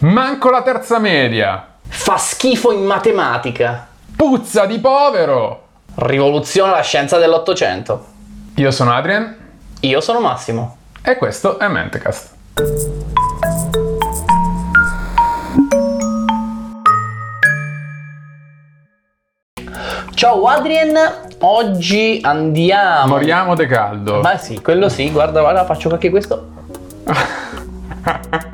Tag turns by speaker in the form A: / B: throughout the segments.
A: Manco la terza media.
B: Fa schifo in matematica.
A: Puzza di povero.
B: Rivoluziona la scienza dell'Ottocento.
A: Io sono Adrian
B: Io sono Massimo.
A: e questo è Mentecast.
B: Ciao Adrien, oggi andiamo.
A: Moriamo de caldo.
B: Ma sì, quello sì, guarda, guarda, faccio anche questo.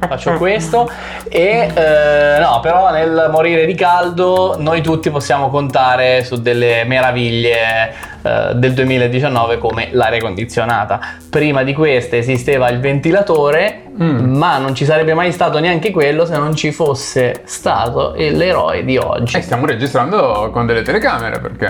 B: Faccio questo e eh, no, però nel morire di caldo noi tutti possiamo contare su delle meraviglie eh, del 2019 come l'aria condizionata. Prima di queste esisteva il ventilatore,
A: Mm.
B: ma non ci sarebbe mai stato neanche quello se non ci fosse stato l'eroe di oggi.
A: E stiamo registrando con delle telecamere perché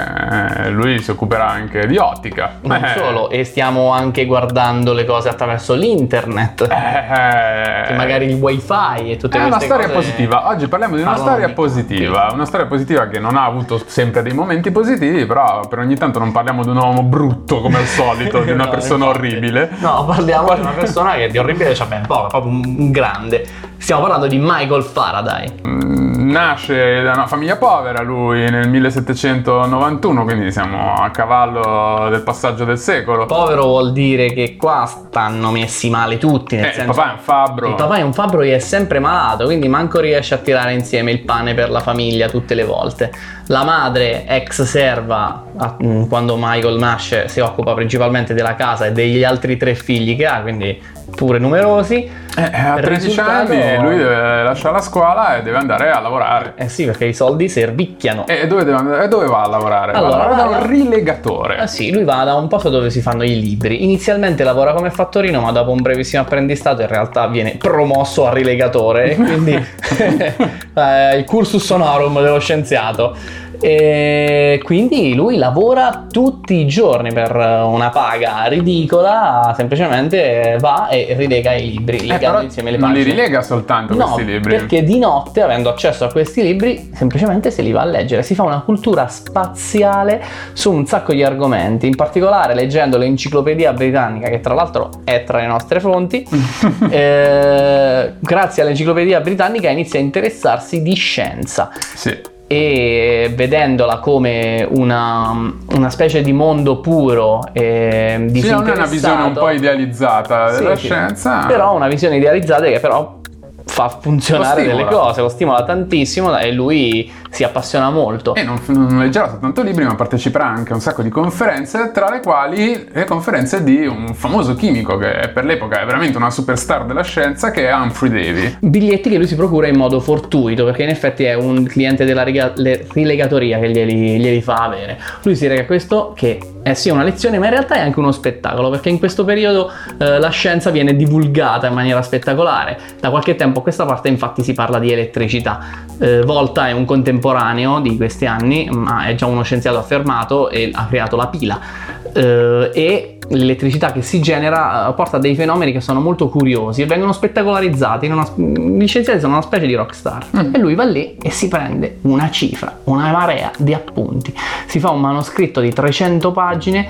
A: eh, lui si occuperà anche di ottica.
B: Non
A: Eh,
B: solo, e stiamo anche guardando le cose attraverso l'internet.
A: eh,
B: Che magari il wifi e tutte
A: È una
B: queste
A: storia
B: cose
A: positiva. Oggi parliamo di una
B: parlano
A: storia
B: di-
A: positiva. Una storia positiva che non ha avuto sempre dei momenti positivi, però per ogni tanto non parliamo di un uomo brutto come al solito, di una
B: No,
A: persona
B: infatti.
A: orribile.
B: No, parliamo di una persona che di orribile c'ha ben poco, proprio un, un grande. Stiamo parlando di Michael Faraday.
A: Mm, Nasce da una famiglia povera lui nel 1791, quindi siamo a cavallo del passaggio del secolo.
B: Povero vuol dire che qua stanno messi male tutti, nel
A: Eh, il
B: senso
A: papà è un fabbro.
B: il papà è un fabbro e è sempre malato, quindi manco riesce a tirare insieme il pane per la famiglia tutte le volte. La madre, ex serva, a- mm, quando Michael nasce, si occupa principalmente della casa e degli altri tre figli che ha, quindi pure numerosi.
A: Eh, a
B: Il
A: 13
B: risultato-
A: anni lui deve lasciare la scuola e deve andare a lavorare.
B: Eh sì, perché i soldi servicchiano.
A: E dove, deve andare- e dove va a lavorare? va a
B: Allora,
A: lavorare da
B: va-
A: un rilegatore.
B: Ah sì, lui va da un posto dove si fanno i libri. Inizialmente lavora come fattorino, ma dopo un brevissimo apprendistato in realtà viene promosso a rilegatore quindi eh, il cursus honorum dello scienziato. E quindi lui lavora tutti i giorni per una paga ridicola, semplicemente va e rilega i libri,
A: Eh,
B: legando
A: però
B: insieme le
A: non
B: pagine.
A: li rilega soltanto
B: No,
A: questi libri.
B: perché di notte, avendo accesso a questi libri, semplicemente se li va a leggere. Si fa una cultura spaziale su un sacco di argomenti, in particolare leggendo l'enciclopedia britannica, che tra l'altro è tra le nostre fonti. eh, grazie all'enciclopedia britannica inizia a interessarsi di scienza
A: Sì.
B: E vedendola come una, una specie di mondo puro e
A: Sì, non è una visione un po' idealizzata
B: Sì,
A: della
B: sì.
A: scienza.
B: Però una visione idealizzata che però fa funzionare delle cose, lo stimola tantissimo e lui si appassiona molto.
A: E non, non leggerà soltanto libri, ma parteciperà anche a un sacco di conferenze, tra le quali le conferenze di un famoso chimico che per l'epoca è veramente una superstar della scienza, che è Humphrey Davy.
B: Biglietti che lui si procura in modo fortuito perché in effetti è un cliente della le- rilegatoria che glieli, glieli fa avere. Lui si rega a questo che è sì una lezione ma in realtà è anche uno spettacolo perché in questo periodo eh, la scienza viene divulgata in maniera spettacolare. Da qualche tempo a questa parte infatti si parla di elettricità. Eh, Volta è un contemporaneo di questi anni ma è già uno scienziato affermato e ha creato la pila. Eh, e l'elettricità che si genera eh, porta a dei fenomeni che sono molto curiosi e vengono spettacolarizzati. una- gli scienziati sono una specie di rockstar.
A: Mm.
B: E lui va lì e si prende una cifra, una marea di appunti. Si fa un manoscritto di 300 pagine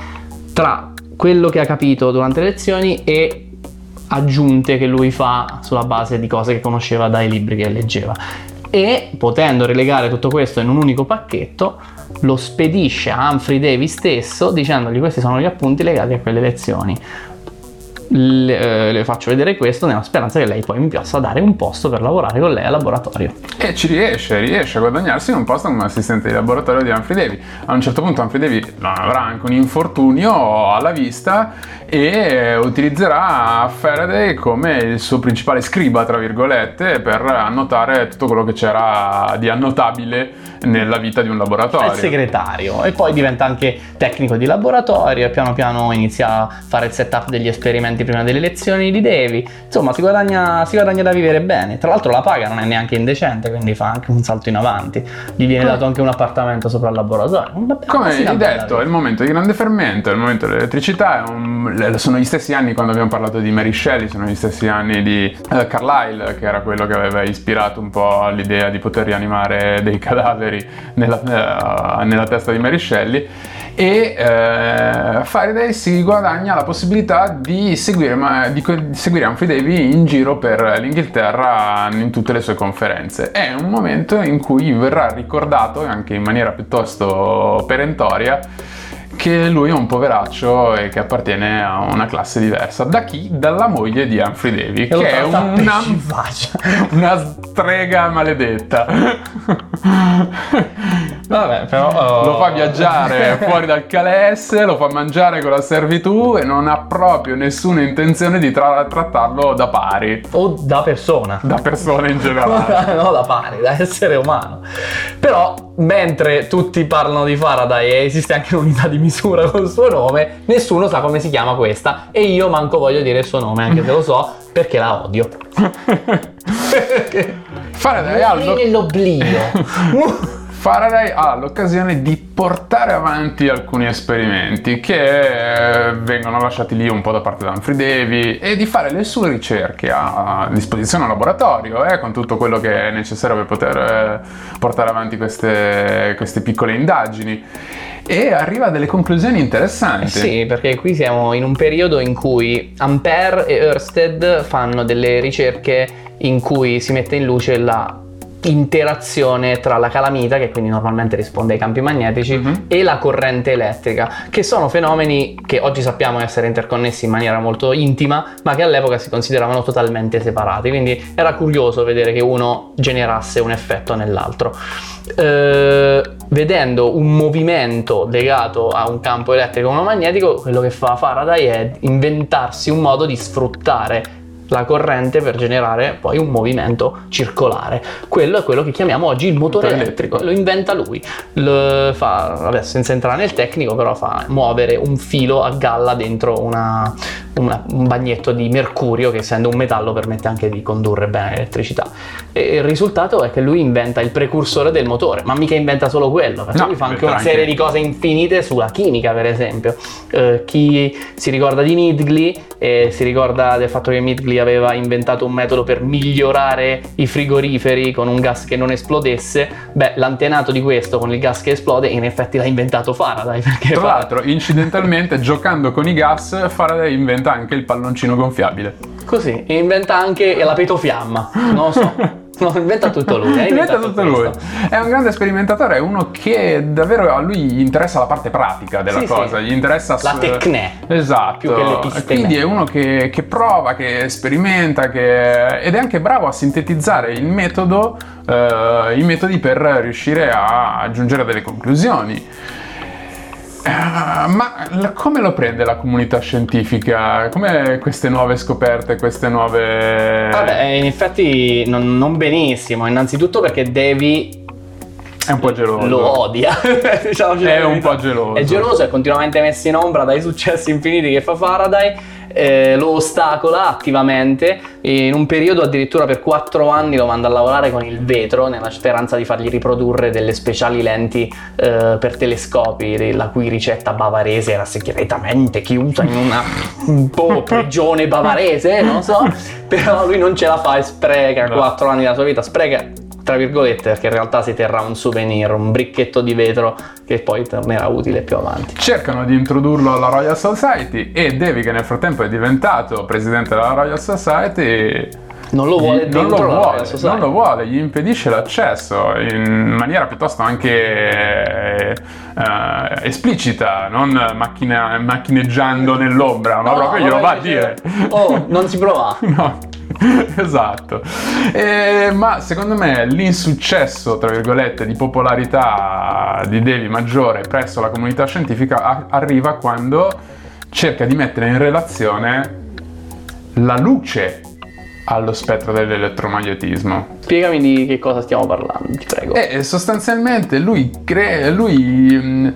B: tra quello che ha capito durante le lezioni e aggiunte che lui fa sulla base di cose che conosceva dai libri che leggeva. E potendo relegare tutto questo in un unico pacchetto, lo spedisce a Humphrey Davy stesso dicendogli questi sono gli appunti legati a quelle lezioni. Le, eh, le faccio vedere questo nella speranza che lei poi mi possa dare un posto per lavorare con lei al laboratorio.
A: E ci riesce, riesce a guadagnarsi un posto come assistente di laboratorio di Humphrey Davy. A un certo punto Humphrey Davy avrà anche un infortunio alla vista e utilizzerà Faraday come il suo principale scriba, tra virgolette, per annotare tutto quello che c'era di annotabile nella vita di un laboratorio.
B: il segretario e poi diventa anche tecnico di laboratorio e piano piano inizia a fare il setup degli esperimenti prima delle lezioni di Devi. Insomma, si guadagna, si guadagna da vivere bene. Tra l'altro la paga non è neanche indecente, quindi fa anche un salto in avanti. Gli viene dato anche un appartamento sopra il laboratorio. Be-
A: Come hai detto, è il momento di grande fermento, è il momento dell'elettricità, un- sono gli stessi anni quando abbiamo parlato di Mary Shelley, sono gli stessi anni di eh, Carlyle, che era quello che aveva ispirato un po' all'idea di poter rianimare dei cadaveri nella, eh, nella testa di Mary Shelley. E eh, Faraday si guadagna la possibilità di seguire, ma, di, di seguire Humphrey Davy in giro per l'Inghilterra in tutte le sue conferenze. È un momento in cui verrà ricordato anche in maniera piuttosto perentoria che lui è un poveraccio e che appartiene a una classe diversa. Da chi? Dalla moglie di Humphrey Davy, che è una, una strega maledetta.
B: Vabbè, però...
A: Oh. Lo fa viaggiare fuori dal Calais, lo fa mangiare con la servitù e non ha proprio nessuna intenzione di tra- trattarlo da pari.
B: O da persona.
A: Da persona in generale.
B: no, da pari, da essere umano. Però, mentre tutti parlano di Faraday e esiste anche un'unità di misura con il suo nome, nessuno sa come si chiama questa. E io manco voglio dire il suo nome, anche se lo so, perché la odio.
A: Faraday ha
B: nell'oblio.
A: Faraday ha l'occasione di portare avanti alcuni esperimenti che eh, vengono lasciati lì un po' da parte da Humphrey Davy e di fare le sue ricerche a disposizione al laboratorio eh, con tutto quello che è necessario per poter eh, portare avanti queste, queste piccole indagini e arriva a delle conclusioni interessanti.
B: sì, perché qui siamo in un periodo in cui Ampere e Ørsted fanno delle ricerche in cui si mette in luce la interazione tra la calamita, che quindi normalmente risponde ai campi magnetici, mm-hmm. e la corrente elettrica, che sono fenomeni che oggi sappiamo essere interconnessi in maniera molto intima, ma che all'epoca si consideravano totalmente separati. Quindi era curioso vedere che uno generasse un effetto nell'altro. Eh, vedendo un movimento legato a un campo elettrico o magnetico, quello che fa Faraday è inventarsi un modo di sfruttare la corrente per generare poi un movimento circolare. Quello è quello che chiamiamo oggi il motore elettrico. Lo inventa lui. Lo fa, vabbè, senza entrare nel tecnico, però fa muovere un filo a galla dentro una, una, un bagnetto di mercurio che essendo un metallo permette anche di condurre bene l'elettricità. E il risultato è che lui inventa il precursore del motore, ma mica inventa solo quello, perché no, lui fa anche una anche... serie di cose infinite sulla chimica, per esempio. Eh, chi si ricorda di Midgley e si ricorda del fatto che Midgley aveva inventato un metodo per migliorare i frigoriferi con un gas che non esplodesse, beh, l'antenato di questo con il gas che esplode in effetti l'ha inventato Faraday.
A: Tra l'altro, incidentalmente, giocando con i gas, Faraday inventa anche il palloncino gonfiabile.
B: Così, inventa anche la petofiamma, non lo so. No, inventa tutto lui. Eh,
A: inventa tutto lui. È un grande sperimentatore, è uno che davvero a lui gli interessa la parte pratica della sì, cosa, sì. gli interessa
B: la tecne.
A: Esatto.
B: Più che l'episteme.
A: Quindi è uno che, che prova, che sperimenta, che... ed è anche bravo a sintetizzare il metodo, eh, i metodi per riuscire a giungere a delle conclusioni. Uh, ma come lo prende la comunità scientifica? Come queste nuove scoperte, queste nuove...
B: Vabbè, in effetti non, non benissimo, innanzitutto perché devi
A: è un po' geloso.
B: Lo odia.
A: diciamo, è un po' geloso.
B: È geloso, è continuamente messo in ombra dai successi infiniti che fa Faraday eh, lo ostacola attivamente. In un periodo addirittura per quattro anni lo manda a lavorare con il vetro nella speranza di fargli riprodurre delle speciali lenti eh, per telescopi la cui ricetta bavarese era segretamente chiusa in una un po' prigione bavarese non so. Però lui non ce la fa e spreca quattro anni della sua vita spreca tra virgolette, perché in realtà si terrà un souvenir, un bricchetto di vetro che poi tornerà utile più avanti.
A: Cercano di introdurlo alla Royal Society e Davy, che nel frattempo è diventato presidente della Royal Society,
B: non lo vuole,
A: non lo vuole, non lo vuole, gli impedisce l'accesso in maniera piuttosto anche eh, esplicita, non macchina, macchineggiando nell'ombra, ma no, proprio glielo va a dire.
B: Oh, non si prova.
A: no. esatto. E, ma secondo me l'insuccesso, tra virgolette, di popolarità di Devi maggiore presso la comunità scientifica a- arriva quando cerca di mettere in relazione la luce allo spettro dell'elettromagnetismo.
B: Spiegami di che cosa stiamo parlando, ti prego.
A: E sostanzialmente lui crea, lui mh,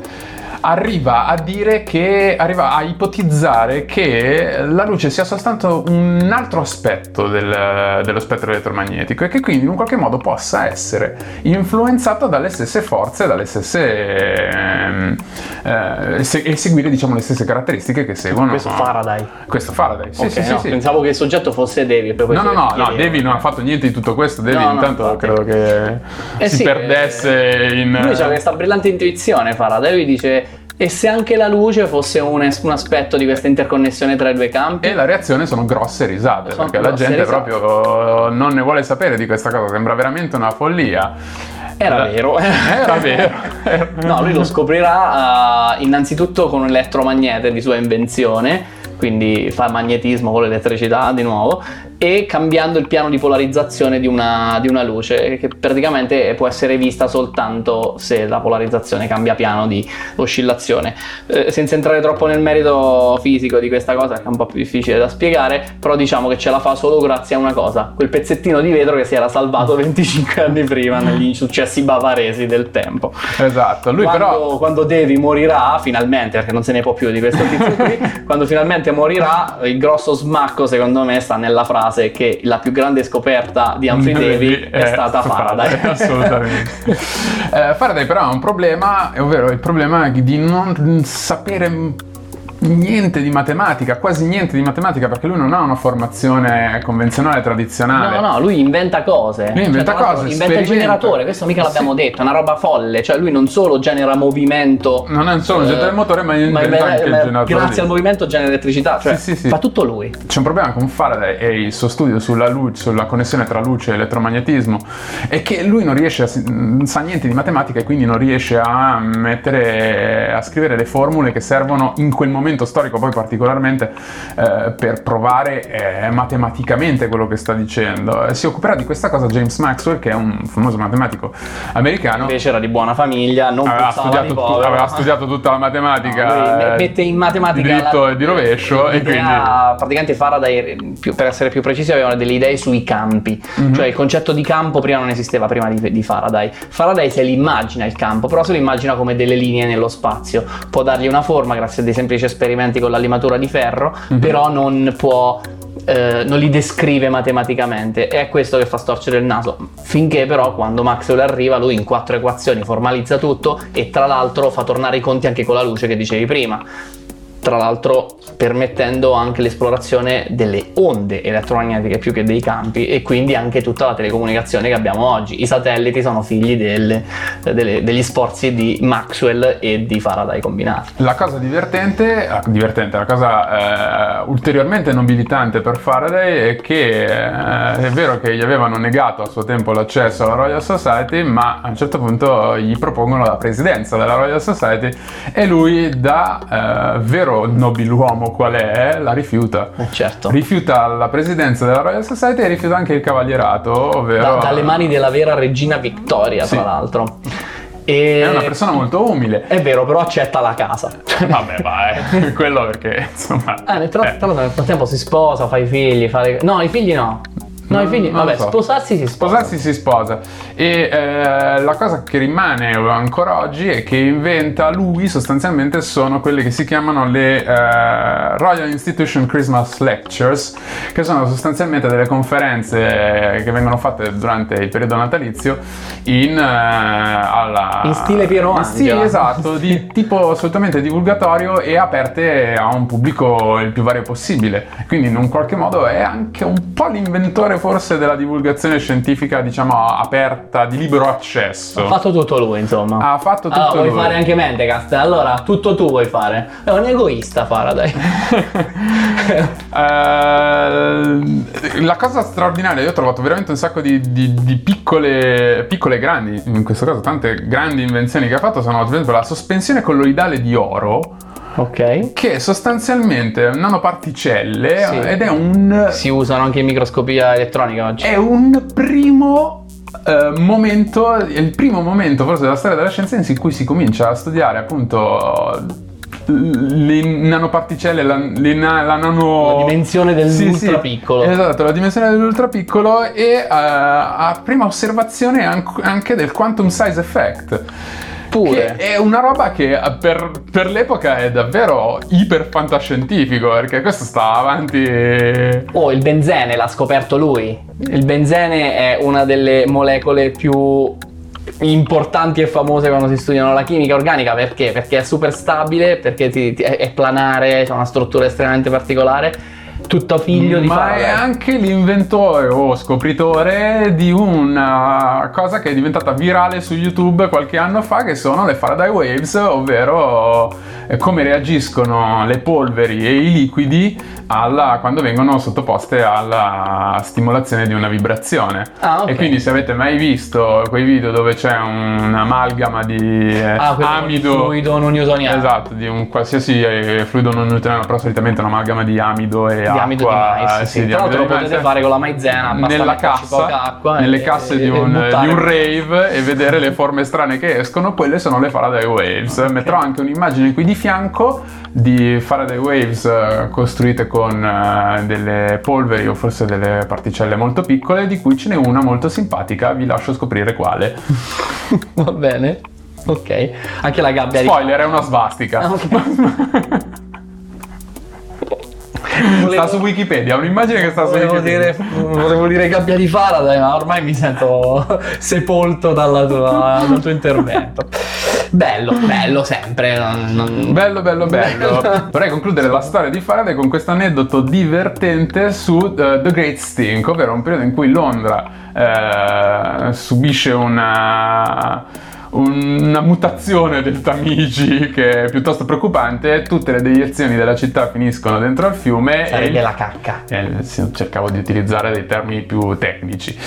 A: arriva a dire che, arriva a ipotizzare che la luce sia soltanto un altro aspetto del, dello spettro elettromagnetico e che quindi in un qualche modo possa essere influenzato dalle stesse forze, dalle stesse ehm, eh, e seguire diciamo le stesse caratteristiche che seguono.
B: Questo Faraday.
A: Questo Faraday. Sì,
B: okay,
A: sì,
B: no,
A: sì,
B: Pensavo che il soggetto fosse Davy.
A: No, no, no, no, Davy non ha fatto niente di tutto questo. Davy no, intanto no, credo che
B: eh
A: si
B: sì,
A: perdesse
B: eh,
A: in.
B: Lui ha questa brillante intuizione, Faraday. Lui dice E se anche la luce fosse un, es- un aspetto di questa interconnessione tra i due campi?
A: E la reazione sono grosse risate,
B: Sono
A: perché la gente
B: risate.
A: proprio non ne vuole sapere di questa cosa, sembra veramente una follia.
B: Era
A: Eh,
B: vero.
A: Era vero.
B: No, lui lo scoprirà eh, innanzitutto con un elettromagnete di sua invenzione, quindi fa magnetismo con l'elettricità di nuovo, e cambiando il piano di polarizzazione di una, di una luce, che praticamente può essere vista soltanto se la polarizzazione cambia piano di oscillazione. Eh, senza entrare troppo nel merito fisico di questa cosa, che è un po' più difficile da spiegare, però diciamo che ce la fa solo grazie a una cosa, quel pezzettino di vetro che si era salvato 25 anni prima negli successi bavaresi del tempo
A: Esatto, lui
B: quando,
A: però...
B: quando Devi morirà finalmente, perché non se ne può più di questo tizio qui, quando finalmente morirà, il grosso smacco secondo me sta nella frase che la più grande scoperta di Humphrey Davy è stata Faraday.
A: Assolutamente. Eh, Faraday però ha un problema, ovvero il problema di non sapere niente di matematica, quasi niente di matematica, perché lui non ha una formazione convenzionale tradizionale.
B: No, no, lui inventa cose.
A: Lui inventa
B: l'altro
A: cose,
B: Inventa il generatore, questo mica l'abbiamo
A: Sì.
B: detto, è una roba folle. Cioè, lui non solo genera movimento.
A: Non è solo
B: eh,
A: generatore motore, ma
B: ma
A: inventa
B: inventa-
A: anche il generatore.
B: Grazie al movimento genera elettricità. Cioè,
A: Sì, sì, sì.
B: fa tutto lui.
A: C'è un problema con Faraday e il suo studio sulla luce, sulla connessione tra luce e elettromagnetismo, è che lui non riesce a, non sa niente di matematica e quindi non riesce a mettere, a scrivere le formule che servono in quel momento storico, poi particolarmente eh, per provare eh, matematicamente quello che sta dicendo. Eh, Si occuperà di questa cosa James Maxwell, che è un famoso matematico americano.
B: Invece era di buona famiglia, non
A: Aveva studiato,
B: di
A: tu-
B: povero.
A: aveva studiato tutta la matematica,
B: No, mette in matematica
A: di diritto
B: la-
A: e di rovescio e quindi
B: praticamente Faraday per essere più precisi aveva delle idee sui campi
A: Mhm.
B: cioè il concetto di campo prima non esisteva prima di, di Faraday Faraday se l'immagina il campo però se lo immagina come delle linee nello spazio può dargli una forma grazie a dei semplici esperimenti con la limatura di ferro
A: Mhm.
B: però non può eh, non li descrive matematicamente. E è questo che fa storcere il naso. Finché però quando Maxwell arriva lui in quattro equazioni formalizza tutto e tra l'altro fa tornare i conti anche con la luce che dicevi prima tra l'altro permettendo anche l'esplorazione delle onde elettromagnetiche più che dei campi e quindi anche tutta la telecomunicazione che abbiamo oggi. I satelliti sono figli delle- delle- degli sforzi di Maxwell e di Faraday combinati.
A: La cosa divertente, ah, divertente, la cosa eh, ulteriormente nobilitante per Faraday è che eh, è vero che gli avevano negato a suo tempo l'accesso alla Royal Society, ma a un certo punto gli propongono la presidenza della Royal Society e lui, da eh, vero nobiluomo qual è, la rifiuta.
B: Eh, certo.
A: Rifiuta la presidenza della Royal Society e rifiuta anche il cavalierato, ovvero...
B: Da- dalle mani della vera regina Vittoria, tra
A: Sì.
B: l'altro. E...
A: È una persona molto umile.
B: È vero, però accetta la casa.
A: Vabbè, vai, quello perché insomma...
B: Eh, tra-
A: eh.
B: tra l'altro nel frattempo si sposa, fa i figli, fa le... No, i figli no. No, i figli... Vabbè,
A: so.
B: sposarsi si sposa.
A: Sposarsi si sposa e eh, la cosa che rimane ancora oggi è che inventa lui sostanzialmente sono quelle che si chiamano le eh, Royal Institution Christmas Lectures che sono sostanzialmente delle conferenze che vengono fatte durante il periodo natalizio in, eh, alla,
B: In stile Piero Angela.
A: esatto di tipo assolutamente divulgatorio e aperte a un pubblico il più vario possibile quindi in un qualche modo è anche un po' l'inventore forse della divulgazione scientifica diciamo aperta di libero accesso
B: Ha fatto tutto lui, insomma.
A: ha fatto tutto
B: Allora, vuoi
A: lui.
B: fare anche Mentecast? Allora, tutto tu vuoi fare. È un egoista, Faraday.
A: Eh, la cosa straordinaria, io ho trovato veramente un sacco di, di- di piccole, piccole e grandi, in questo caso tante grandi invenzioni che ha fatto sono ad esempio la sospensione colloidale di oro,
B: ok.
A: che sostanzialmente nanoparticelle
B: Sì.
A: ed è un,
B: Si usano anche in microscopia elettronica oggi.
A: è un primo eh, momento, il primo momento forse della storia della scienza in cui si comincia a studiare appunto le nanoparticelle, la, le na- la nano...
B: La dimensione dell'ultra
A: Sì, sì,
B: piccolo.
A: Esatto, la dimensione dell'ultra piccolo e eh, a prima osservazione anc- anche del quantum size effect.
B: Pure.
A: Che è una roba che eh, per, per l'epoca è davvero iper fantascientifico perché questo sta avanti
B: Oh, il benzene l'ha scoperto lui. Il benzene è una delle molecole più importanti e famose quando si studiano la chimica organica perché? Perché è super stabile, perché ti- ti- è è planare, ha una struttura estremamente particolare tutto figlio di
A: Ma
B: Faraday.
A: è anche l'inventore o scopritore di una cosa che è diventata virale su YouTube qualche anno fa, che sono le Faraday Waves, ovvero eh, come reagiscono le polveri e i liquidi alla- quando vengono sottoposte alla stimolazione di una vibrazione.
B: Ah, ok.
A: E quindi se avete mai visto quei video dove c'è un'amalgama di eh,
B: Ah, quello
A: amido...
B: di fluido non newtoniano.
A: Esatto, di un qualsiasi eh, fluido non newtoniano, però solitamente un'amalgama di amido e
B: Di
A: acqua.
B: amido di mais,
A: eh,
B: sì.
A: di
B: Tra l'altro lo
A: amido di
B: potete
A: mais.
B: fare con la maizena,
A: nella cassa, nelle
B: e-
A: casse
B: e-
A: di un,
B: buttare.
A: di un rave e vedere le forme strane che escono, quelle sono le Faraday Waves. Metterò anche un'immagine qui di fianco di Faraday Waves eh, costruite con eh, delle polveri o forse delle particelle molto piccole, di cui ce n'è una molto simpatica, vi lascio scoprire quale.
B: Va bene. Ok. Anche la gabbia di
A: Spoiler, è una svastica.
B: Ah, ok.
A: Sta su Wikipedia, un'immagine che sta su
B: Volevo
A: Wikipedia.
B: dire, volevo dire gabbia di Faraday, ma ormai mi sento sepolto dalla tua- dal tuo intervento. Bello, bello sempre. non- non-
A: Bello, bello, bello. Vorrei concludere la storia di Faraday con questo aneddoto divertente su eh, The Great Stink, ovvero un periodo in cui Londra eh, subisce una una mutazione del Tamigi che è piuttosto preoccupante, tutte le deiezioni della città finiscono dentro al fiume e
B: Sarebbe la cacca.
A: eh, cercavo di utilizzare dei termini più tecnici.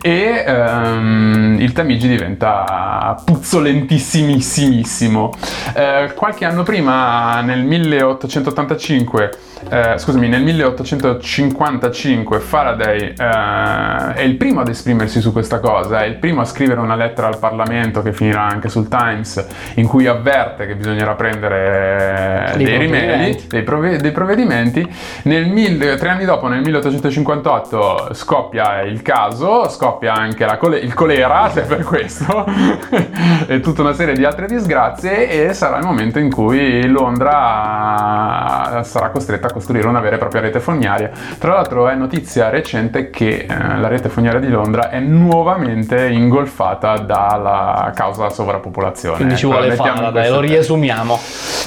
A: E ehm, il Tamigi diventa puzzolentissimissimo Eh, qualche anno prima nel 1885 eh, scusami nel 1855 Faraday eh, è il primo ad esprimersi su questa cosa è il primo a scrivere una lettera al Parlamento che finirà anche sul Times in cui avverte che bisognerà prendere
B: Dei
A: dei rimedi dei, prove- dei provvedimenti. Nel mil- tre anni dopo, nel 1858, scoppia il caso, scoppia anche cole- il colera, se per questo, e tutta una serie di altre disgrazie, e sarà il momento in cui Londra sarà costretta a costruire una vera e propria rete fognaria. Tra l'altro è notizia recente che eh, la rete fognaria di Londra è nuovamente ingolfata dalla causa sovrappopolazione.
B: Quindi ci
A: Ecco,
B: vuole
A: in
B: Faraday,
A: questo
B: lo riesumiamo.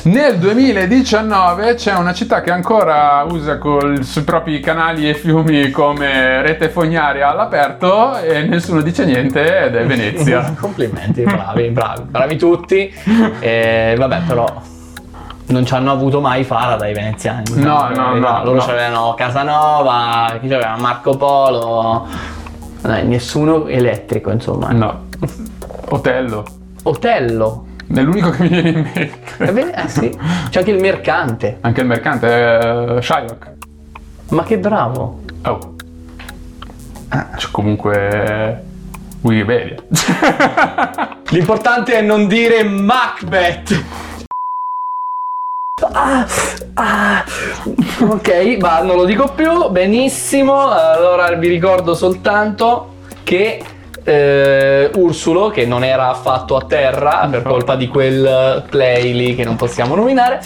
A: Nel 2019 c'è una città che ancora usa con sui propri canali e fiumi come rete fognaria all'aperto e nessuno dice niente ed è Venezia.
B: Complimenti, bravi, bravi, bravi tutti. E vabbè, però non ci hanno avuto mai Faraday i veneziani.
A: No, no, no,
B: Loro
A: no.
B: c'avevano Casanova, chi c'aveva Marco Polo. Dai, nessuno elettrico, insomma.
A: No. Otello.
B: Otello.
A: È l'unico che mi viene in mente.
B: Eh, beh, eh sì, c'è anche il mercante.
A: Anche il mercante, eh, Shylock.
B: Ma che bravo.
A: Oh. C'è comunque Wikipedia.
B: L'importante è non dire Macbeth. Ah, ah. Ok, ma non lo dico più. Benissimo. Allora vi ricordo soltanto che eh, Ursulo, che non era affatto a terra per colpa di quel play lì che non possiamo nominare.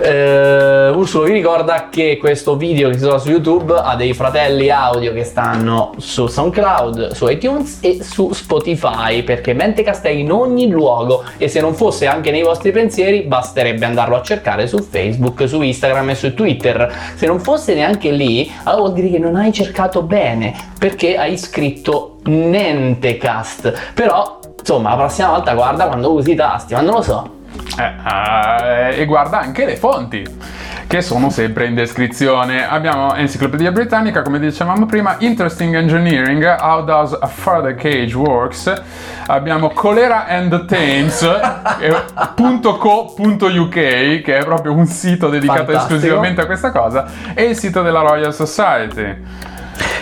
B: eh, Ursulo vi ricorda che questo video che si trova su YouTube ha dei fratelli audio che stanno su SoundCloud, su iTunes e su Spotify perché Mentecast è in ogni luogo e se non fosse anche nei vostri pensieri basterebbe andarlo a cercare su Facebook, su Instagram e su Twitter. Se non fosse neanche lì, allora vuol dire che non hai cercato bene perché hai scritto Nentecast. Però, insomma, la prossima volta guarda quando usi i tasti, ma non lo so.
A: Eh, eh, e guarda anche le fonti che sono sempre in descrizione. Abbiamo Enciclopedia Britannica, come dicevamo prima, Interesting Engineering, How Does a Faraday Cage Works. Abbiamo Cholera and the Thames, eh, .co.uk, che è proprio un sito dedicato
B: Fantastico.
A: esclusivamente a questa cosa, e il sito della Royal Society.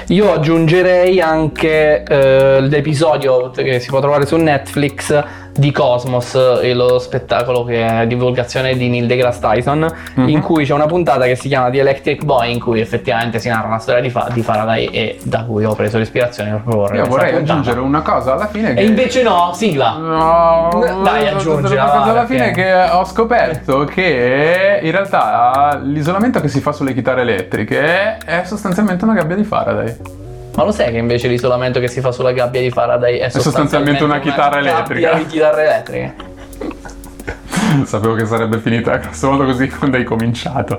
B: Io aggiungerei anche eh, l'episodio che si può trovare su Netflix di Cosmos, eh, lo spettacolo che è divulgazione di Neil deGrasse Tyson,
A: Mhm.
B: in cui c'è una puntata che si chiama The Electric Boy, in cui effettivamente si narra la storia di, Fa- di Faraday e da cui ho preso l'ispirazione per proporre
A: Io vorrei
B: puntata.
A: aggiungere una cosa alla fine che...
B: E invece no, sigla!
A: No,
B: Dai, aggiungila,
A: una cosa alla fine che ho scoperto che in realtà l'isolamento che si fa sulle chitarre elettriche è sostanzialmente una gabbia di Faraday.
B: Ma lo sai che invece l'isolamento che si fa sulla gabbia di Faraday è,
A: sostanzialmente una chitarra elettrica.
B: di chitarre elettriche.
A: Sapevo che sarebbe finita grosso modo così quando hai cominciato.